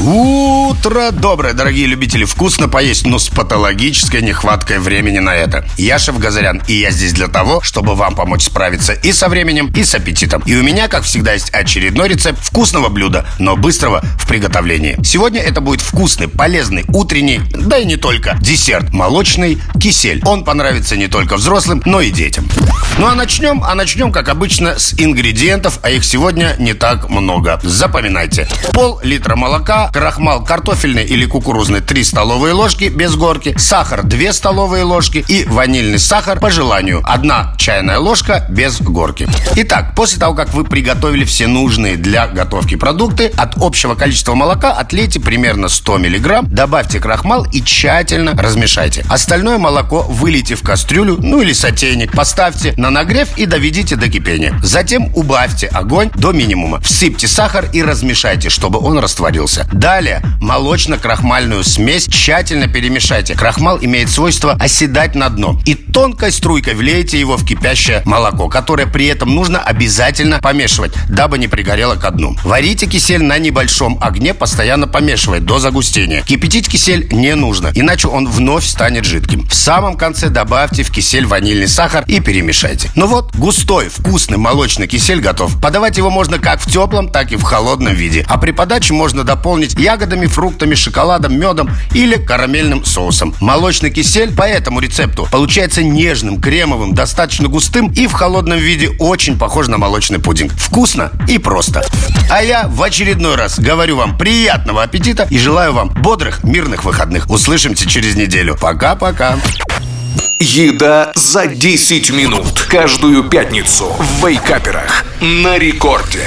Утро доброе, дорогие любители вкусно поесть, но с патологической нехваткой времени на это. Я Шеф Газарян, и я здесь для того, чтобы вам помочь справиться и со временем, и с аппетитом. И у меня, как всегда, есть очередной рецепт вкусного блюда, но быстрого в приготовлении. Сегодня это будет вкусный, полезный, утренний, да и не только, десерт. Молочный кисель. Он понравится не только взрослым, но и детям. Ну а начнем, а начнем, как обычно, с ингредиентов, а их сегодня не так много. Запоминайте. Пол-литра молока, крахмал картофельный или кукурузный 3 столовые ложки без горки, сахар 2 столовые ложки и ванильный сахар по желанию 1 чайная ложка без горки. Итак, после того, как вы приготовили все нужные для готовки продукты, от общего количества молока отлейте примерно 100 мг, добавьте крахмал и тщательно размешайте. Остальное молоко вылейте в кастрюлю, ну или сотейник, поставьте на нагрев и доведите до кипения. Затем убавьте огонь до минимума, всыпьте сахар и размешайте, чтобы он растворился. Далее молочно-крахмальную смесь тщательно перемешайте. Крахмал имеет свойство оседать на дно. И тонкой струйкой влейте его в кипящее молоко, которое при этом нужно обязательно помешивать, дабы не пригорело ко дну. Варите кисель на небольшом огне, постоянно помешивая до загустения. Кипятить кисель не нужно, иначе он вновь станет жидким. В самом конце добавьте в кисель ванильный сахар и перемешайте. Ну вот, густой, вкусный молочный кисель готов. Подавать его можно как в теплом, так и в холодном виде. А при подаче можно дополнить ягодами, фруктами, шоколадом, медом или карамельным соусом. Молочный кисель по этому рецепту получается нежным, кремовым, достаточно густым и в холодном виде очень похож на молочный пудинг. Вкусно и просто. А я в очередной раз говорю вам приятного аппетита и желаю вам бодрых, мирных выходных. Услышимся через неделю. Пока-пока. Еда за 10 минут Каждую пятницу в Вейкаперах На рекорде